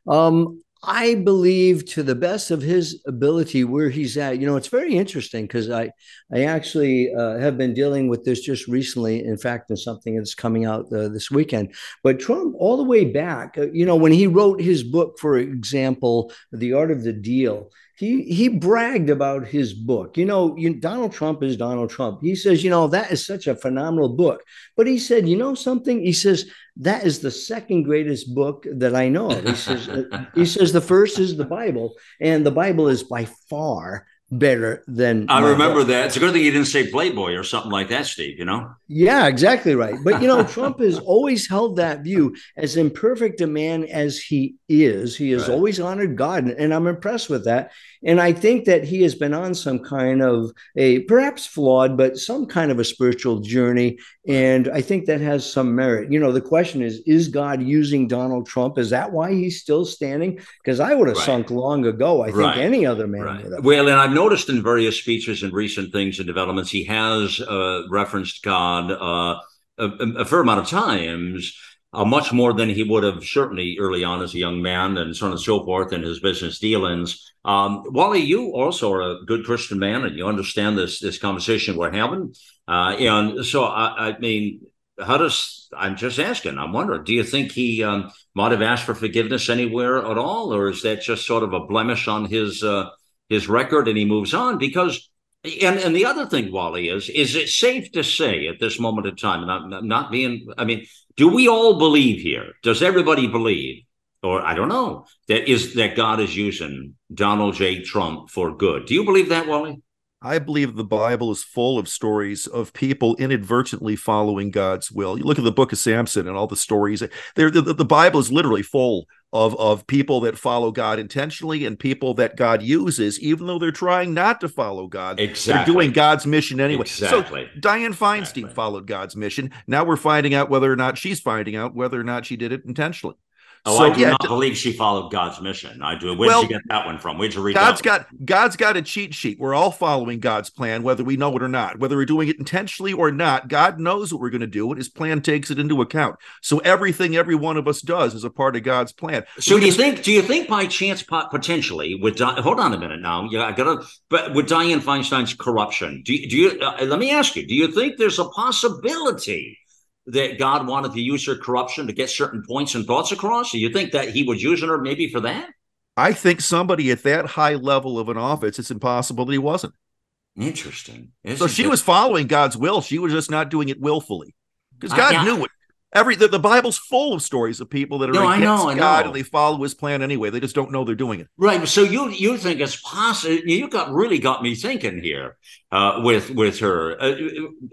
Um, I believe to the best of his ability where he's at. You know, it's very interesting because I, I actually uh, have been dealing with this just recently. In fact, in something that's coming out uh, this weekend. But Trump, all the way back, uh, you know, when he wrote his book, for example, "The Art of the Deal," he he bragged about his book. You know, you, Donald Trump is Donald Trump. He says, you know, that is such a phenomenal book. But he said, you know something? He says that is the second greatest book that I know of. He says, uh, he says the first is the Bible, and the Bible is by far better than. I remember book. that. It's a good thing you didn't say Playboy or something like that, Steve. You know. Yeah, exactly right. But you know, Trump has always held that view as imperfect a man as he is. He has Right. always honored God, and I'm impressed with that. And I think that he has been on some kind of a perhaps flawed, but some kind of a spiritual journey. And I think that has some merit. You know, the question is, is God using Donald Trump? Is that why he's still standing? Because I would have Right. sunk long ago. I think Right. any other man Right. would have. Well, and I've noticed in various speeches and recent things and developments, he has uh, referenced God uh, a, a fair amount of times, uh, much more than he would have certainly early on as a young man, and so on and so forth in his business dealings. Um, Wally, you also are a good Christian man, and you understand this this conversation we're having. Uh, and so, I, I mean, how does I'm just asking? I'm wondering, do you think he um, might have asked for forgiveness anywhere at all, or is that just sort of a blemish on his uh, his record and he moves on? Because and and the other thing, Wally, is is it safe to say at this moment in time, and not being, I mean, do we all believe here? Does everybody believe, or I don't know, that is that God is using Donald J. Trump for good? Do you believe that, Wally? I believe the Bible is full of stories of people inadvertently following God's will. You look at the book of Samson and all the stories. There, the, the Bible is literally full of, of people that follow God intentionally and people that God uses, even though they're trying not to follow God. Exactly. They're doing God's mission anyway. Exactly. So Dianne Feinstein Exactly. followed God's mission. Now we're finding out whether or not she's finding out whether or not she did it intentionally. Oh, So, I do yeah, not believe she followed God's mission. I do. Where'd Well, you get that one from? Where'd you read God's that? got God's got a cheat sheet. We're all following God's plan, whether we know it or not, whether we're doing it intentionally or not. God knows what we're going to do, and His plan takes it into account. So everything every one of us does is a part of God's plan. So We do you think? Do you think by chance, pot- potentially, with Di- hold on a minute now, yeah, I gotta. But with Dianne Feinstein's corruption, do you? Do you uh, let me ask you? Do you think there's a possibility that God wanted to use her corruption to get certain points and thoughts across? Do you think that He was using her maybe for that? I think somebody at that high level of an office, it's impossible that he wasn't. Interesting. So Isn't she it? was following God's will. She was just not doing it willfully, because I- God knew it. Every the, the Bible's full of stories of people that are No, against know, God and they follow His plan anyway. They just don't know they're doing it. Right. So you you think it's possible? You got really got me thinking here uh, with with her, uh,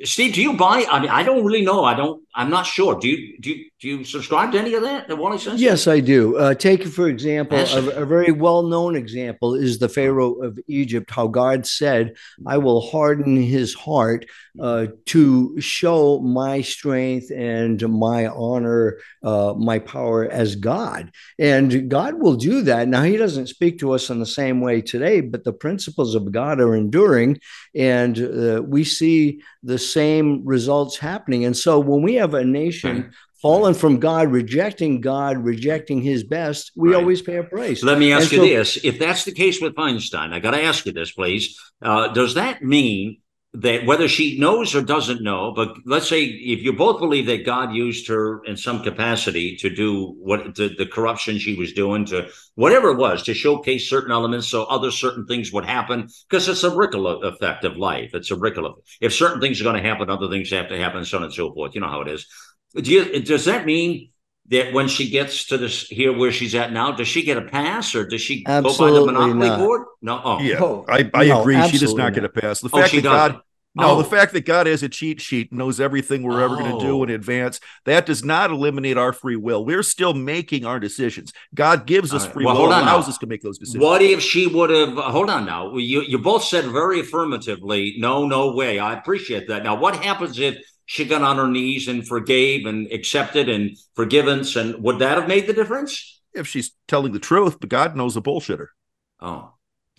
Steve. Do you buy? I mean, I don't really know. I don't. I'm not sure. Do you do you, do you subscribe to any of that? That Wally says. Yes, I do. Uh, take, for example, a, a very well known example is the Pharaoh of Egypt, how God said, I will harden his heart uh, to show my strength and my honor, uh, my power as God. And God will do that. Now, he doesn't speak to us in the same way today, but the principles of God are enduring, and uh, we see the same results happening. And so when we have a nation, fallen from God, rejecting God, rejecting His best, we Right. always pay a price. So let me ask And you so- this: If that's the case with Feinstein, I got to ask you this, please. Uh, does that mean that whether she knows or doesn't know, but let's say if you both believe that God used her in some capacity to do what the, the corruption she was doing to whatever it was to showcase certain elements so other certain things would happen because it's a ripple effect of life. It's a ripple. If certain things are going to happen, other things have to happen, so on and so forth. You know how it is. Do you, does that mean that when she gets to this here where she's at now, does she get a pass or does she absolutely go by the monopoly not. board? No. Oh, Yeah, Oh, I, I no, agree. She does absolutely not get not. a pass. The Oh, fact she that God, doesn't. no, Oh. the fact that God has a cheat sheet, knows everything we're ever going to do Oh. in advance, that does not eliminate our free will. We're still making our decisions. God gives us All right. free Well, will, hold on allows now. us to make those decisions. What if she would have? Hold on now. You you both said very affirmatively, no, no way. I appreciate that. Now, what happens if she got on her knees and forgave and accepted and forgiveness? And would that have made the difference? If she's telling the truth, but God knows a bullshitter. Oh,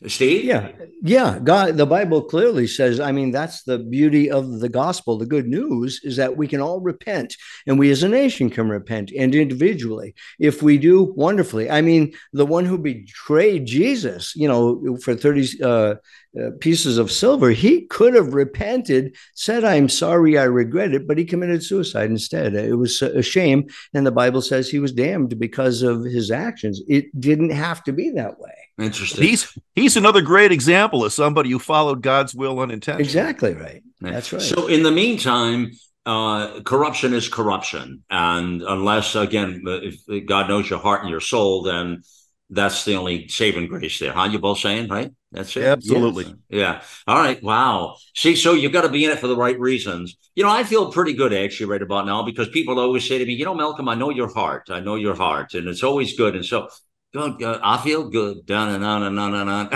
Steve. Yeah, yeah. God, the Bible clearly says. I mean, that's the beauty of the gospel. The good news is that we can all repent, and we as a nation can repent, and individually, if we do, wonderfully. I mean, the one who betrayed Jesus, you know, for thirty uh, uh, pieces of silver, he could have repented, said, "I'm sorry, I regret it," but he committed suicide instead. It was a shame, and the Bible says he was damned because of his actions. It didn't have to be that way. Interesting. He's he's another great example of somebody who followed God's will unintentionally. Exactly right. Yeah. That's right. So in the meantime, uh, corruption is corruption, and unless again, if God knows your heart and your soul, then that's the only saving grace there. Huh? You both saying right? That's it. Absolutely. Yeah. All right. Wow. See, so you've got to be in it for the right reasons. You know, I feel pretty good actually right about now because people always say to me, you know, Malcolm, I know your heart. I know your heart. And it's always good. And so good, good. I feel good. Dun, and on and on and on.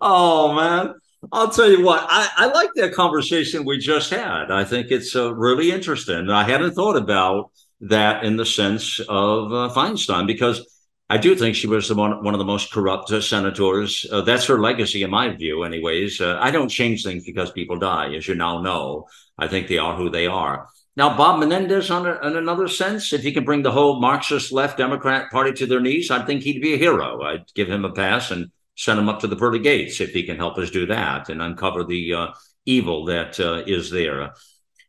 Oh, man. I'll tell you what, I, I like that conversation we just had. I think it's uh, really interesting. I hadn't thought about that in the sense of uh, Feinstein because I do think she was one, one of the most corrupt uh, senators. Uh, that's her legacy, in my view, anyways. Uh, I don't change things because people die, as you now know. I think they are who they are. Now, Bob Menendez, on a, in another sense, if he can bring the whole Marxist left Democrat Party to their knees, I think he'd be a hero. I'd give him a pass and send him up to the pearly gates if he can help us do that and uncover the uh, evil that uh, is there.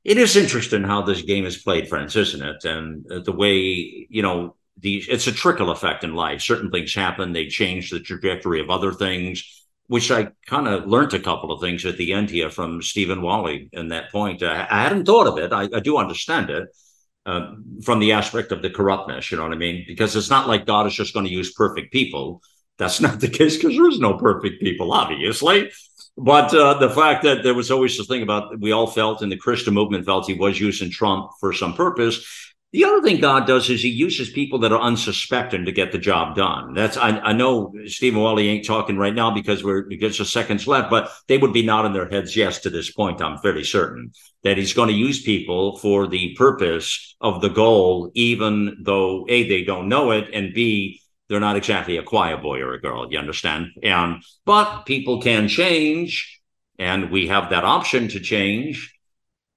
It is interesting how this game is played, friends, isn't it? And uh, the way, you know, the, it's a trickle effect in life. Certain things happen, they change the trajectory of other things, which I kind of learned a couple of things at the end here from Stephen Wally in that point. I, I hadn't thought of it. I, I do understand it uh, from the aspect of the corruptness, you know what I mean? Because it's not like God is just going to use perfect people. That's not the case because there's no perfect people, obviously. But uh, the fact that there was always this thing about we all felt and the Christian movement felt he was using Trump for some purpose. The other thing God does is he uses people that are unsuspecting to get the job done. That's I, I know Stephen Wally ain't talking right now because we're because of seconds left, but they would be nodding their heads yes to this point. I'm fairly certain that he's going to use people for the purpose of the goal, even though A, they don't know it, and B, they're not exactly a choir boy or a girl, you understand? And but people can change, and we have that option to change.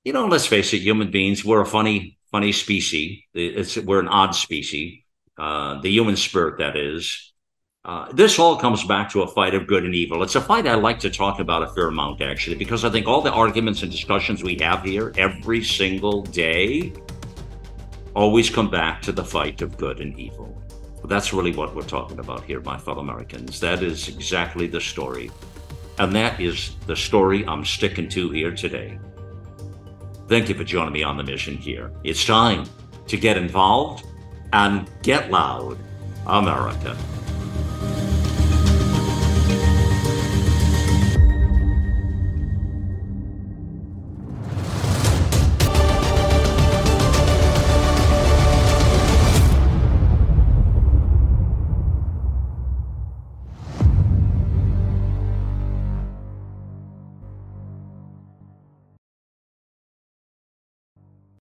You know, let's face it, human beings, we're a funny funny species. It's we're an odd species. Uh, the human spirit, that is. Uh, this all comes back to a fight of good and evil. It's a fight I like to talk about a fair amount, actually, because I think all the arguments and discussions we have here every single day always come back to the fight of good and evil. That's really what we're talking about here, my fellow Americans. That is exactly the story. And that is the story I'm sticking to here today. Thank you for joining me on the mission here. It's time to get involved and get loud, America.